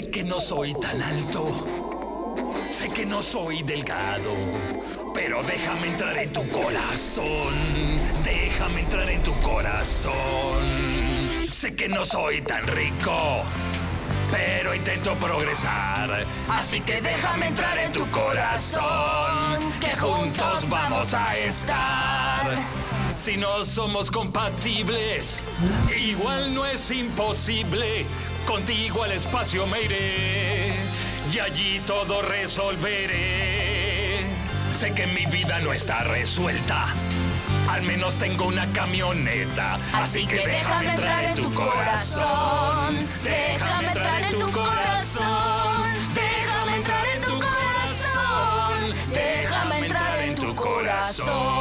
que no soy tan alto. Sé que no soy delgado. Pero déjame entrar en tu corazón. Déjame entrar en tu corazón. Sé que no soy tan rico. Pero intento progresar. Así que déjame entrar en tu corazón. Que juntos vamos a estar. Si no somos compatibles, igual no es imposible. Contigo al espacio me iré y allí todo resolveré. Sé que mi vida no está resuelta. Al menos tengo una camioneta. Así que déjame entrar en tu corazón. Déjame entrar en tu corazón. Déjame entrar en tu corazón. Déjame entrar en tu corazón.